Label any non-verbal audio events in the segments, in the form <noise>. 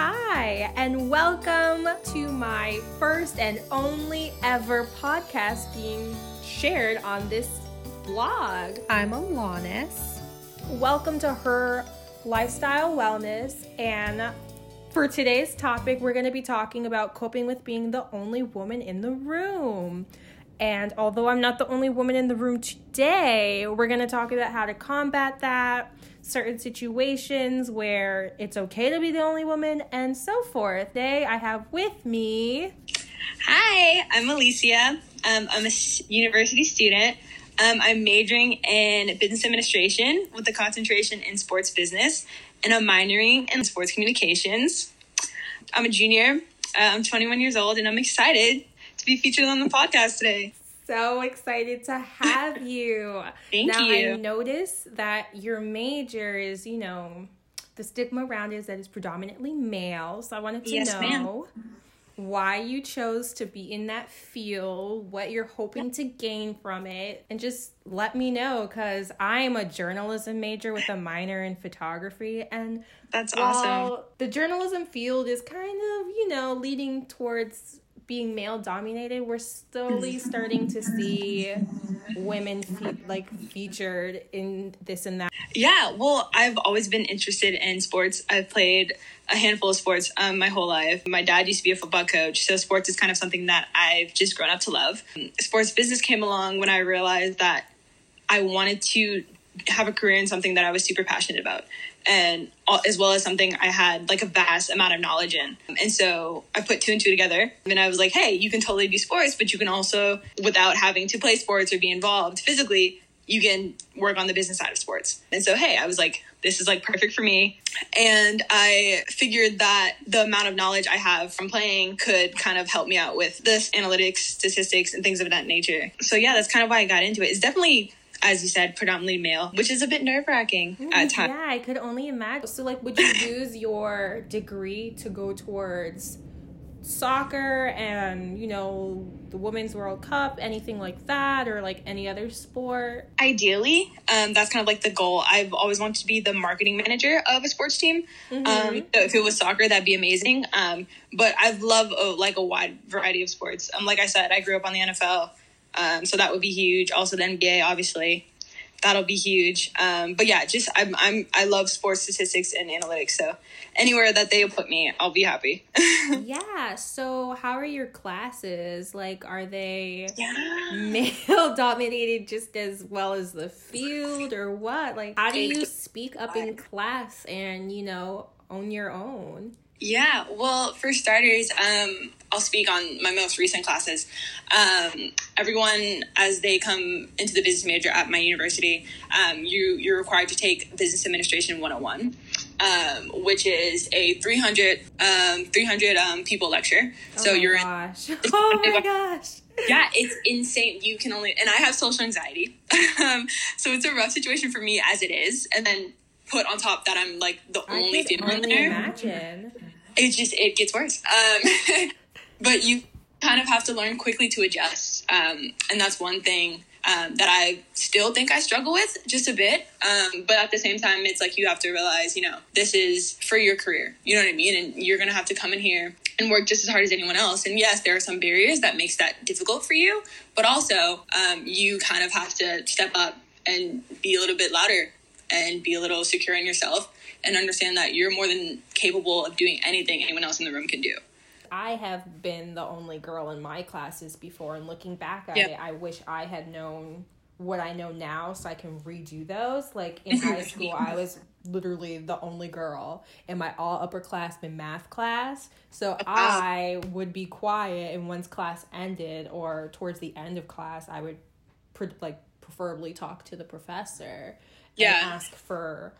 Hi, and welcome to my first and only ever podcast being shared on this blog. I'm Alanis. Welcome to her lifestyle wellness. And for today's topic, we're going to be talking about coping with being the only woman in the room. And although I'm not the only woman in the room today, we're going to talk about how to combat that, certain situations where it's okay to be the only woman, and so forth. Today, I have with me. Hi, I'm Alicia. Um, I'm a university student. Um, I'm majoring in business administration with a concentration in sports business, and I'm minoring in sports communications. I'm a junior. Uh, I'm 21 years old, and I'm excited be featured on the podcast today. So excited to have you. <laughs> Thank now, you. I notice that your major is, you know, the stigma around it is that it's predominantly male. So I wanted to Yes, know ma'am. why you chose to be in that field, what you're hoping to gain from it, and just let me know because I am a journalism major with a minor in photography. And That's awesome. the journalism field is kind of, you know, leading towards being male dominated, we're slowly starting to see women fe- like featured in this and that. Yeah, well, I've always been interested in sports. I've played a handful of sports um, my whole life. My dad used to be a football coach, so sports is kind of something that I've just grown up to love. Sports business came along when I realized that I wanted to have a career in something that I was super passionate about. And as well as something I had like a vast amount of knowledge in. And so I put two and two together. And I was like, hey, you can totally do sports, but you can also, without having to play sports or be involved physically, you can work on the business side of sports. And so, hey, I was like, this is like perfect for me. And I figured that the amount of knowledge I have from playing could kind of help me out with this analytics, statistics, and things of that nature. So, yeah, that's kind of why I got into it. It's definitely, as you said, predominantly male, which is a bit nerve wracking at times. Yeah, I could only imagine. So, like, would you <laughs> use your degree to go towards soccer and, you know, the Women's World Cup, anything like that, or like any other sport? Ideally, um, that's kind of like the goal. I've always wanted to be the marketing manager of a sports team. Um, so if it was soccer, that'd be amazing. Um, but I love oh, like a wide variety of sports. Um, like I said, I grew up on the NFL, um, so that would be huge. Also, the NBA, obviously, that'll be huge. Um, but yeah, just I'm, I'm I love sports statistics and analytics. So anywhere that they put me, I'll be happy. <laughs> Yeah. So, how are your classes? Like, are they yeah. male <laughs> dominated just as well as the field, or what? Like, how do you speak up in class and, you know, own your own? Yeah, well, for starters, um, I'll speak on my most recent classes. Um, everyone, as they come into the business major at my university, um, you you're required to take Business Administration 101, um, which is a 300 um, 300 um, people lecture. so oh my you're in gosh. <laughs> Oh my gosh. yeah, it's insane. You can only, and I have social anxiety. <laughs> um, so it's a rough situation for me as it is. And then put on top that I'm like the only I could female in only there. imagine. It just, it gets worse. Um, <laughs> but you kind of have to learn quickly to adjust. Um, and that's one thing um, that I still think I struggle with just a bit. Um, but at the same time, it's like you have to realize, you know, this is for your career. You know what I mean? And you're going to have to come in here and work just as hard as anyone else. And yes, there are some barriers that makes that difficult for you, but also um, you kind of have to step up and be a little bit louder and be a little secure in yourself and understand that you're more than capable of doing anything anyone else in the room can do. I have been the only girl in my classes before, and looking back at Yeah. it, I wish I had known what I know now so I can redo those. Like in <laughs> high school, I was literally the only girl in my all upperclassmen math class. So I would be quiet, and once class ended or towards the end of class, I would pre- like preferably talk to the professor Yeah. and ask for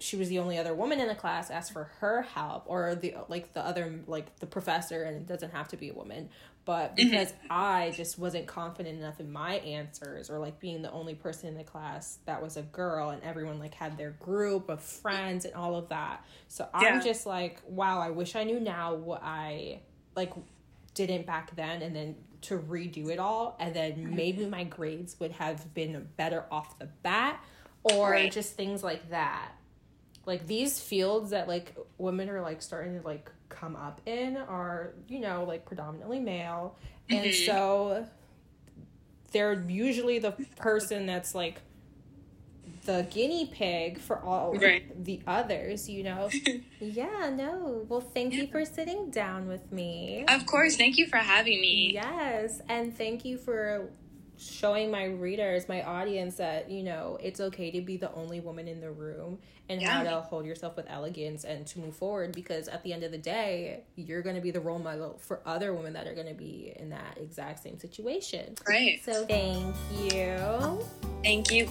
she was the only other woman in the class asked for her help or the like the other like the professor and it doesn't have to be a woman. But mm-hmm. because i just wasn't confident enough in my answers or like being the only person in the class that was a girl and everyone like had their group of friends and all of that. So i'm just like wow i wish i knew now what i like didn't back then and then to redo it all and then maybe my grades would have been better off the bat or Right. just things like that like these fields that like women are like starting to like come up in are you know like predominantly male and Mm-hmm. so they're usually the person that's like the guinea pig for all Right. the others you know <laughs> yeah no well thank you for sitting down with me Of course. Thank you for having me. Yes, and thank you for showing my readers, my audience that, you know, it's okay to be the only woman in the room and how to hold yourself with elegance and to move forward because at the end of the day, you're going to be the role model for other women that are going to be in that exact same situation. Right. So, thank you. Thank you.